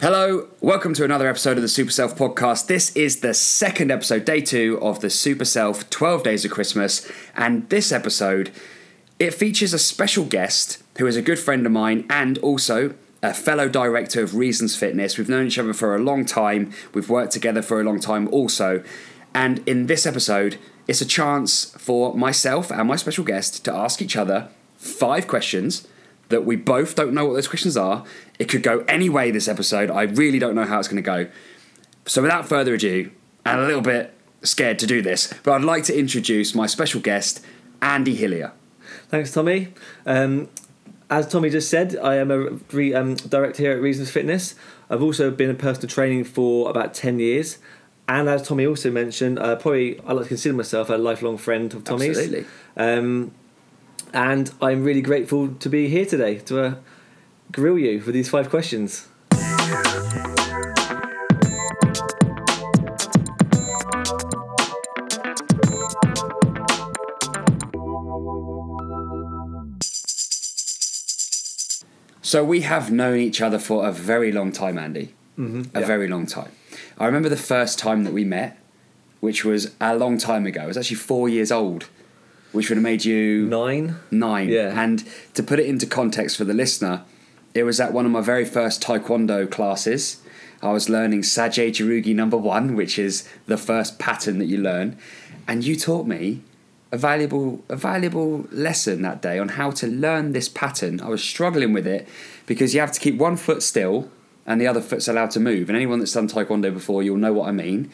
Hello, welcome to another episode of the Super Self podcast. This is the second episode, day two of the Super Self 12 Days of Christmas. And this episode, it features a special guest who is a good friend of mine and also a fellow director of Reasons Fitness. We've known each other for a long time, we've worked together for a long time also. And in this episode, it's a chance for myself and my special guest to ask each other five questions that we both don't know what those questions are. It could go any way this episode. I really don't know how it's going to go. So without further ado, and a little bit scared to do this, but I'd like to introduce my special guest, Andy Hillier. Thanks, Tommy. Um, as Tommy just said, I am a re, um, director here at Reasons Fitness. I've also been in personal training for about 10 years. And as Tommy also mentioned, uh, probably I like to consider myself a lifelong friend of Tommy's. Absolutely. Um, and I'm really grateful to be here today to uh, grill you for these five questions. So we have known each other for a very long time, Andy. Mm-hmm, a yeah. very long time. I remember the first time that we met, which was a long time ago. I was actually four years old, which would have made you Nine? nine. Yeah. And to put it into context for the listener, it was at one of my very first Taekwondo classes. I was learning Saju Jirugi number one, which is the first pattern that you learn. And you taught me a valuable a valuable lesson that day on how to learn this pattern. I was struggling with it because you have to keep one foot still and the other foot's allowed to move. And anyone that's done Taekwondo before, you'll know what I mean.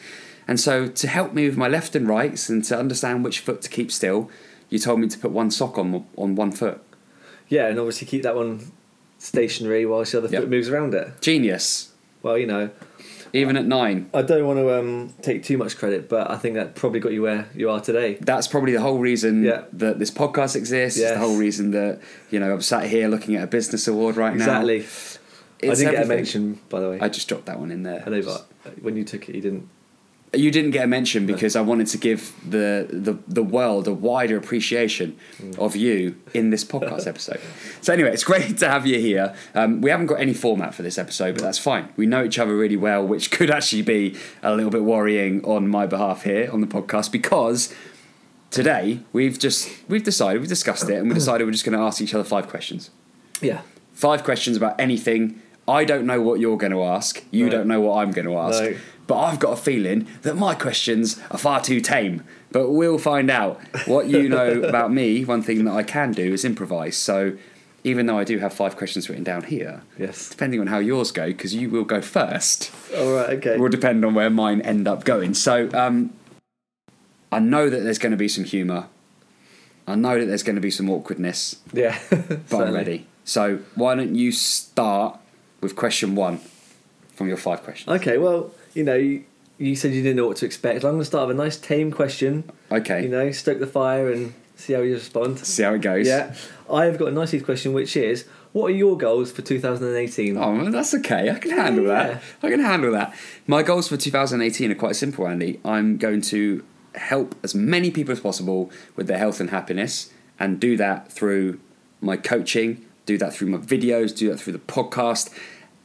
And so to help me with my left and rights and to understand which foot to keep still, you told me to put one sock on on one foot. Yeah, and obviously keep that one stationary whilst the other Yep. foot moves around it. Genius. Well, you know, Even at nine. I don't want to um, take too much credit, but I think that probably got you where you are today. That's probably the whole reason Yeah. that this podcast exists. Yes. the whole reason that, you know, I'm sat here looking at a business award right Exactly. now. I didn't get a mention, by the way. I just dropped that one in there. I know, but when you took it, you didn't. You didn't get a mention because I wanted to give the, the, the world a wider appreciation Mm. of you in this podcast episode. So, anyway, it's great to have you here. Um, we haven't got any format for this episode, but that's fine. We know each other really well, which could actually be a little bit worrying on my behalf here on the podcast because today we've just we've decided we've discussed it and we decided we're just going to ask each other five questions Yeah. five questions about anything. I don't know what you're going to ask. You No. don't know what I'm going to ask. No. But I've got a feeling that my questions are far too tame. But we'll find out. What you know about me, one thing that I can do is improvise. So even though I do have five questions written down here, Yes. depending on how yours go, because you will go first, All right. Okay. will depend on where mine end up going. So um, I know that there's going to be some humour. I know that there's going to be some awkwardness Yeah. but I'm ready. So why don't you start with question one from your five questions? Okay. Well, you know, you, you said you didn't know what to expect. I'm going to start with a nice tame question. Okay. You know, stoke the fire and see how you respond. See how it goes. Yeah. I've got a nice question, which is, what are your goals for 2018? Oh, well, that's okay. I can handle Yeah. that. I can handle that. My goals for 2018 are quite simple, Andy. I'm going to help as many people as possible with their health and happiness, and do that through my coaching, do that through my videos, do that through the podcast,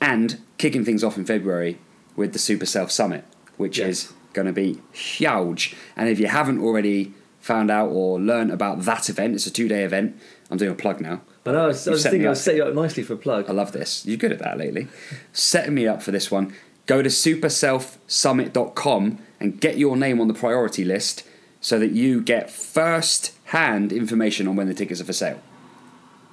and kicking things off in February with the Super Self Summit, which Yes. is going to be huge. And if you haven't already found out or learned about that event, it's a two day event. I'm doing a plug now. I know, I was, I was thinking I'll set you up nicely for a plug. I love this. You're good at that lately. Setting me up for this one. Go to superselfsummit.com and get your name on the priority list so that you get first hand information on when the tickets are for sale.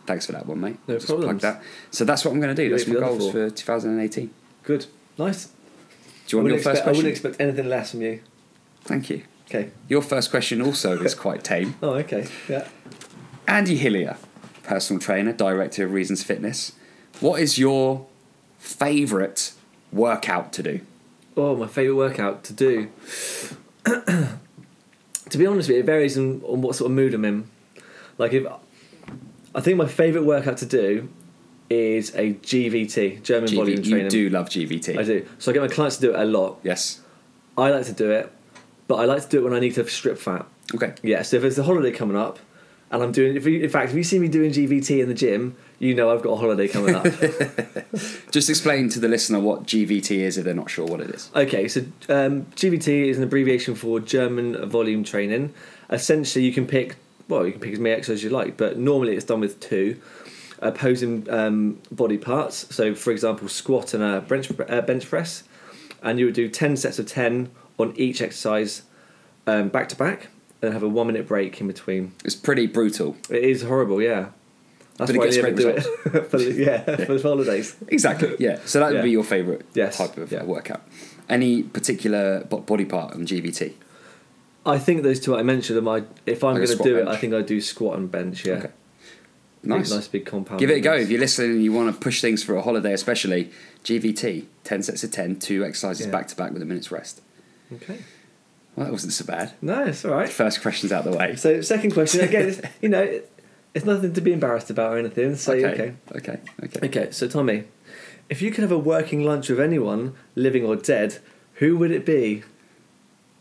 Thanks for that one, mate. No Just plug that. So that's what I'm going to do. Wait That's my goals four. for 2018. Good. Nice. Do you want your wouldn't, first expect, I wouldn't expect anything less from you. Thank you. Okay. Your first question also is quite tame. Oh, okay. Yeah. Andy Hillier, personal trainer, director of Reasons Fitness. What is your favourite workout to do? Oh, my favourite workout to do. to be honest with you, it varies on, on what sort of mood I'm in. Like if I think my favourite workout to do is a GVT, German volume training. you do love GVT. I do. So I get my clients to do it a lot. Yes. I like to do it, but I like to do it when I need to strip fat. Okay. Yeah, so if there's a holiday coming up, and I'm doing. If you, in fact, if you see me doing GVT in the gym, you know I've got a holiday coming up. Just explain to the listener what GVT is if they're not sure what it is. Okay, so um, GVT is an abbreviation for German volume training. Essentially, you can pick well, you can pick as many exercises as you like, but normally it's done with two opposing um, body parts. So, for example, squat and a bench uh, bench press, and you would do ten sets of ten on each exercise, um, back to back, and have a one minute break in between. It's pretty brutal. It is horrible, yeah. That's But why I do it. for, the- yeah, for the holidays. Exactly. Yeah. So that would Yeah. be your favourite Yes, type of yeah. workout. Any particular body part on GVT? I think those two I mentioned are my. If I'm Like a going to squat do it, bench. I think I do squat and bench. Yeah, Okay. Big- Nice. nice big compound. Give it a go if you're listening and you want to push things for a holiday, especially GVT. Ten sets of 10, two exercises Yeah. back to back with a minute's rest. Okay. Well, that wasn't so bad. No, it's all right. First question's out the way. So, second question again. It's, you know, it- it's nothing to be embarrassed about or anything. So, okay. okay. Okay. Okay. Okay. So, Tommy, if you could have a working lunch with anyone, living or dead, who would it be?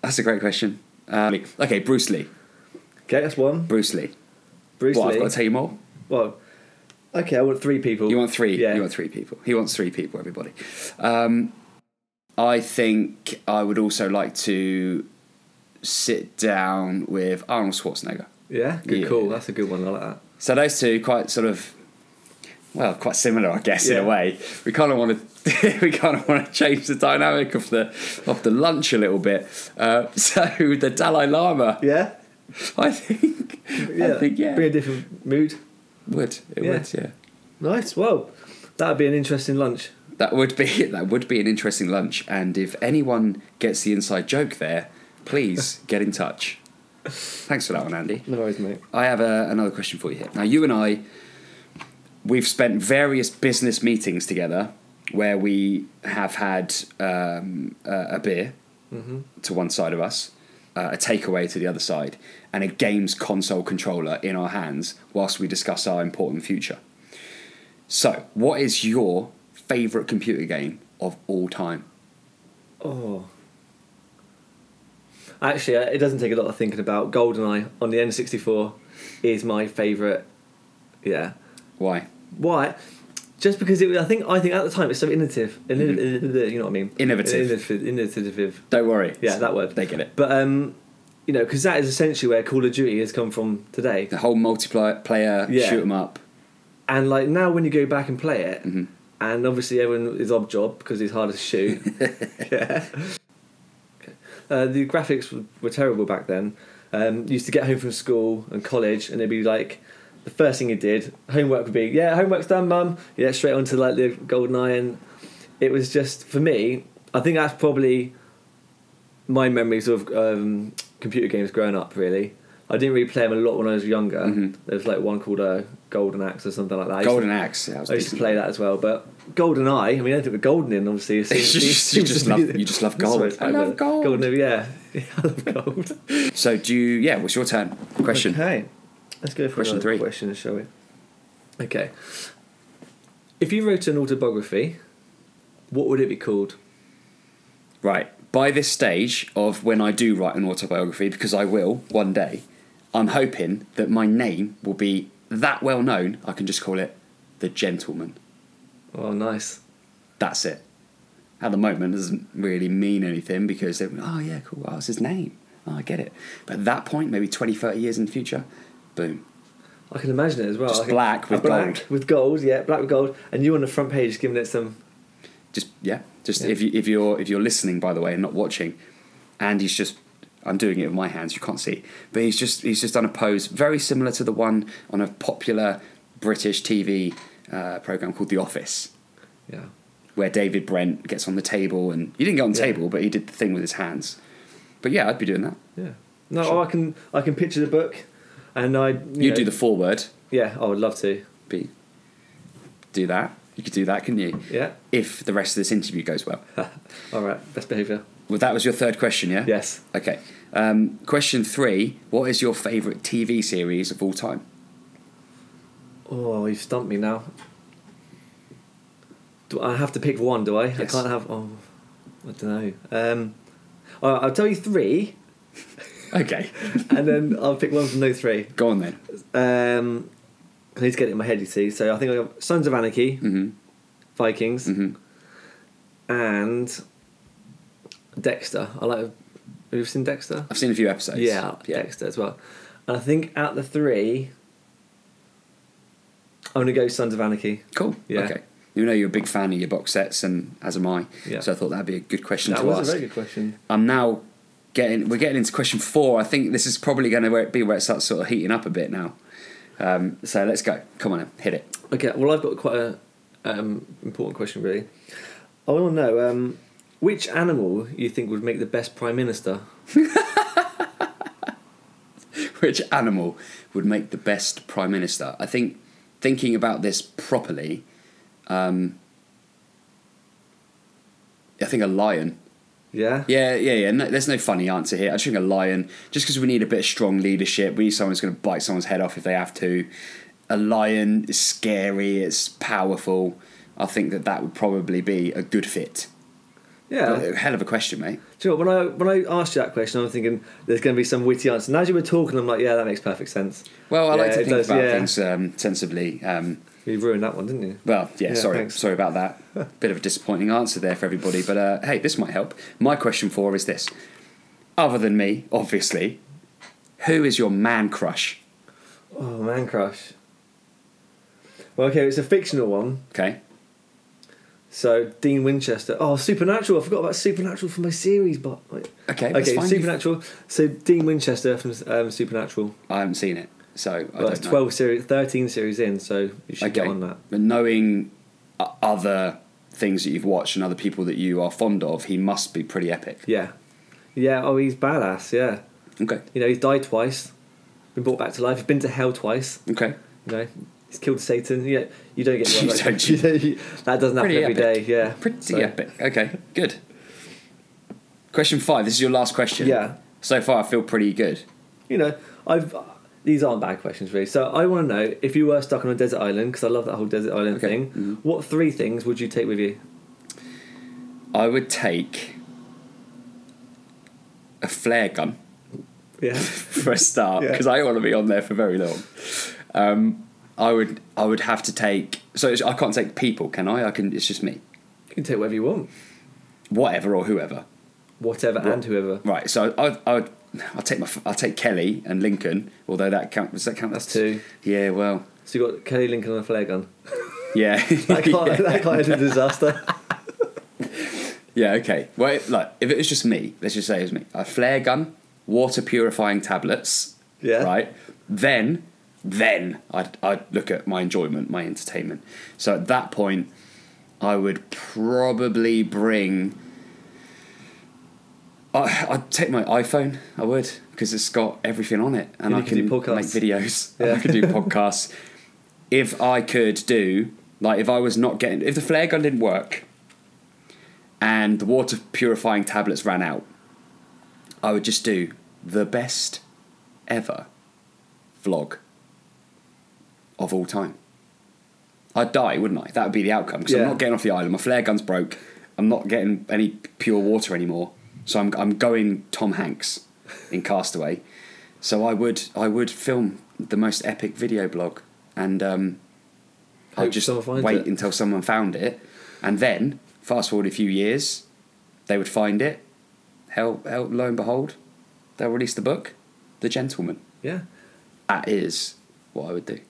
That's a great question. Um, okay, Bruce Lee. Okay, that's one. Bruce Lee. Bruce Lee. what, Lee. I've got to tell you more? Well, okay, I want three people. You want three? Yeah. You want three people. He wants three people, everybody. Um, I think I would also like to sit down with Arnold Schwarzenegger. Yeah. Good Yeah. call. That's a good one. I like that. So those two quite sort of well, quite similar, I guess, in a way. We kind of want to we kind of want to change the dynamic of the of the lunch a little bit. Uh, so the Dalai Lama, Yeah. I think, Yeah. I think yeah, Bring a different mood. would it Yeah. would yeah. Nice. Well, that would be an interesting lunch. That would be that would be an interesting lunch. And if anyone gets the inside joke there, please get in touch. Thanks for that one, Andy. No worries, mate. I have a, another question for you here. Now, you and I, we've spent various business meetings together where we have had um, a, a beer to one side of us, uh, a takeaway to the other side, and a games console controller in our hands whilst we discuss our important future. So, what is your favourite computer game of all time? Oh. Actually, uh, it doesn't take a lot of thinking about. GoldenEye on the N64 is my favourite. Yeah. Why? Why? Just because it was, I think, I think at the time it's so innovative. Inno- You know what I mean? Innovative. Innovative. Innovative. Don't worry. Yeah, that word. They get it. But, um, you know, because that is essentially where Call of Duty has come from today. The whole multiplayer player Yeah. shoot 'em up. And, like, now when you go back and play it, Mhm. and obviously everyone is Oddjob because it's harder to shoot. yeah. Uh, the graphics were, were terrible back then. Um, used to get home from school and college, and it'd be like the first thing you did. Homework would be, yeah, homework's done, mum. Yeah, straight onto like the GoldenEye, and it was just for me. I think that's probably my memories of um, computer games growing up. Really, I didn't really play them a lot when I was younger. Mhm. There was like one called uh, Golden Axe or something like that. I used to- Golden Axe. Yeah, that was I used to play that as well, but GoldenEye. I mean, anything with golden in, obviously. it You just- you just love- you just love gold. I love gold. Golden, yeah. yeah, I love gold. So do you? Yeah. What's your turn? Question. Okay, let's go for Question three. question, shall we? Okay. If you wrote an autobiography, what would it be called? Right. By this stage of when I do write an autobiography, because I will one day, I'm hoping that my name will be that well known. I can just call it the Gentleman. Oh, nice. That's it. At the moment, it doesn't really mean anything because they're, oh yeah, cool. Oh, it's his name. Oh, I get it. But at that point, maybe 20, 30 years in the future, boom. I can imagine it as well. Just can- black a with black gold. with gold, yeah, black with gold, and you on the front page giving it some. Just yeah. Just Yeah. if you if you're if you're listening, by the way, and not watching, and he's just I'm doing it with my hands. You can't see, but he's just he's just done a pose very similar to the one on a popular British TV uh, program called The Office, Yeah. where David Brent gets on the table and he didn't get on the Yeah. table, but he did the thing with his hands. But yeah, I'd be doing that. Yeah. No, Sure. I can I can picture the book, and I you You know, do the foreword. yeah. I would love to. Be do that. You could do that, couldn't you? Yeah. If the rest of this interview goes well. All right. Best behaviour. Well, that was your third question, yeah. Yes. Okay. Um, question three: What is your favourite TV series of all time? Oh, you've stumped me now. Do I have to pick one? Do I? I can't have. Oh, I don't know. Um, right, I'll tell you three. Okay. and then I'll pick one from those three. Go on then. Um, I need to get it in my head, you see. So I think I have Sons of Anarchy, hmm Vikings, hmm and Dexter. I like. Have you seen Dexter? I've seen a few episodes. Yeah, Yeah. Dexter as well. And I think out the three, I'm gonna go Sons of Anarchy. Cool. Yeah. Okay. You know you're a big fan of your box sets, and as am I. Yeah. So I thought that'd be a good question That to was ask. a very good question. I'm now getting. We're getting into question four. I think this is probably going to be where it starts sort of heating up a bit now. Um, so let's go. Come on, then. hit it. Okay, well, I've got quite a um, important question, really. I want to know um, which animal you think would make the best prime minister. Which animal would make the best prime minister? I think thinking about this properly, um, I think a lion. Yeah. Yeah, yeah, yeah. No, there's no funny answer here. I just think a lion, just because we need a bit of strong leadership, we need someone who's going to bite someone's head off if they have to. A lion is scary, it's powerful. I think that that would probably be a good fit. Yeah. Hell of a question, mate. Do you know, when I when I asked you that question, I was thinking there's going to be some witty answer. And as you were talking, I'm like, yeah, that makes perfect sense. Well, I like to think does, about yeah. things um, sensibly. Um, You ruined that one, didn't you? well, yeah, Yeah, sorry, thanks. sorry about that. Bit of a disappointing answer there for everybody, but uh, hey, this might help. My question for is this: Other than me, obviously, who is your man crush? Oh, man crush. Well, okay, it's a fictional one. Okay, So Dean Winchester. Oh, Supernatural. I forgot about Supernatural from my series, but like, okay, okay. Supernatural. So Dean Winchester from um, Supernatural. I haven't seen it, so I Well, know. twelve series, thirteen series in, so you should get on that. But knowing uh, other things that you've watched and other people that you are fond of, he must be pretty epic. Yeah, yeah. Oh, he's badass. Yeah, Okay, you know he's died twice, been brought back to life. He's been to hell twice. okay. You know, he's killed Satan. Yeah, you don't get You don't. you that doesn't happen every day. epic. Yeah, Pretty So, epic. Okay, good. Question five. This is your last question. Yeah, So far, I feel pretty good. you know, I've. These aren't bad questions, really. So I want to know if you were stuck on a desert island, because I love that whole desert island Okay. thing. Mhm. What three things would you take with you? I would take a flare gun Yeah, for a start Yeah. because I don't want to be on there for very long. Um, I would. I would have to take. So I can't take people, can I? I can. It's just me. you can take whatever you want, Whatever or whoever. whatever and whoever. Right. So I. I would. I'll take my. I'll take Kelly and Lincoln. Although that count. Does that count? That's two. Yeah. Well. So you got Kelly Lincoln and a flare gun. Yeah. That can't, yeah. that can't end in disaster. Yeah, okay. Well, it- like if it was just me, let's just say it was me. A flare gun, water purifying tablets. Yeah. Right. Then, then I'd I'd look at my enjoyment, my entertainment. So at that point, I would probably bring. I, I'd take my iPhone. I would because it's got everything on it, and And I can can do make videos. and Yeah. I could do podcasts. if I could do like if I was not getting if the flare gun didn't work and the water purifying tablets ran out, I would just do the best ever vlog of all time. I'd die, wouldn't I? That would be the outcome because Yeah. I'm not getting off the island. My flare gun's broke. I'm not getting any pure water anymore. So I'm I'm going Tom Hanks in Castaway. So I would I would film the most epic video blog and um, I'd just wait it. until someone found it, and then fast forward a few years, they would find it. Hell, hell, lo and behold, they'll release the book, The Gentleman. Yeah, That is what I would do.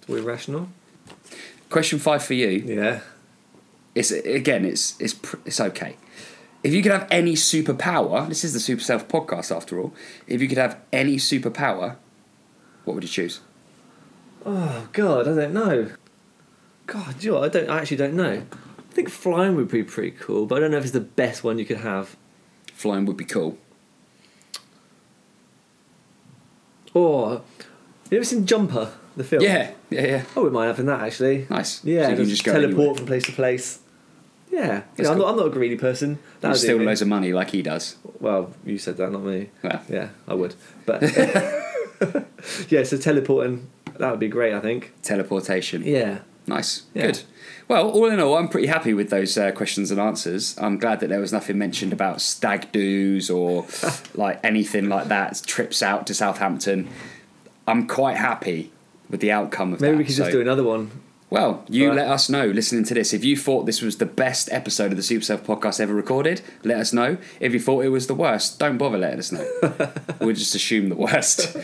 it's all irrational. Question five for you. Yeah. It's again, it's it's it's okay. If you could have any superpower, this is the Super Self podcast after all. If you could have any superpower, what would you choose? Oh God, I don't know. God, you know? I don't. I actually don't know. I think flying would be pretty cool, but I don't know if it's the best one you could have. Flying would be cool. Or, you ever seen Jumper, the film? Yeah, yeah, yeah. Oh, I wouldn't mind having that actually. Nice. Yeah, so you can just just teleport anywhere. from place to place. Yeah, you That's know, I'm, cool. not, I'm not a greedy person. That You steal loads of money like he does. Well, you said that, not me. Well, Yeah, I would. But yeah, so teleporting that would be great. I think. teleportation. Yeah, Nice. Yeah. Good. Well, all in all, I'm pretty happy with those uh, questions and answers. I'm glad that there was nothing mentioned about stag do's or like anything like that. Trips out to Southampton. I'm quite happy with the outcome of Maybe that. Maybe we could just do another one. Well, you Right. let us know listening to this. If you thought this was the best episode of the Super Self podcast ever recorded, let us know. If you thought it was the worst, don't bother letting us know. we'll just assume the worst.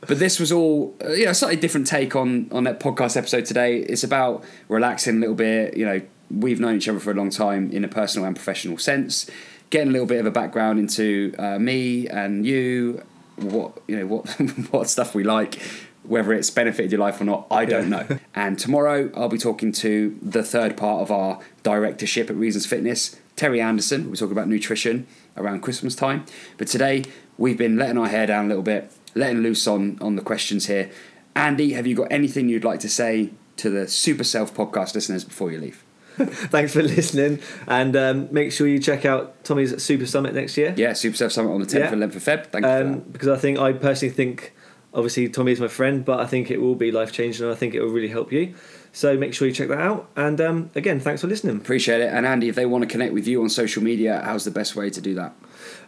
But this was all, uh, you know, a slightly different take on on that podcast episode today. It's about relaxing a little bit. You know, we've known each other for a long time in a personal and professional sense. Getting a little bit of a background into uh, me and you, what you know, what what stuff we like, whether it's benefited your life or not, I don't Yeah. know. And tomorrow I'll be talking to the third part of our directorship at Reasons Fitness, Terry Anderson. We're talking about nutrition around Christmas time. But today we've been letting our hair down a little bit, letting loose on on the questions here. Andy, have you got anything you'd like to say to the Super Self podcast listeners before you leave? Thanks for listening, and um, make sure you check out Tommy's Super Summit next year. Yeah, Super Self Summit on the 10th Yeah. and 11th of Feb. Thank you for Um, that. because I think I personally think, obviously Tommy is my friend, but I think it will be life changing, and I think it will really help you. So make sure you check that out. And um, again, thanks for listening. Appreciate it. And Andy, if they want to connect with you on social media, how's the best way to do that?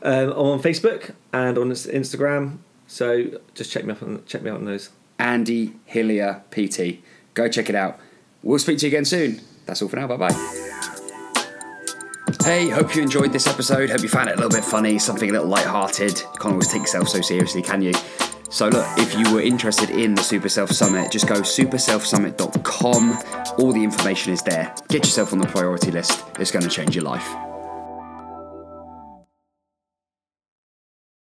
Um, I'm on Facebook and on Instagram, so just check me up on check me out on those. Andy Hillier PT. Go check it out. We'll speak to you again soon. That's all for now. Bye bye. Hey, hope you enjoyed this episode. Hope you found it a little bit funny, something a little light-hearted. Can't always take yourself so seriously, can you? So look, if you were interested in the Super Self Summit, just go superselfsummit.com. All the information is there. Get yourself on the priority list. It's going to change your life.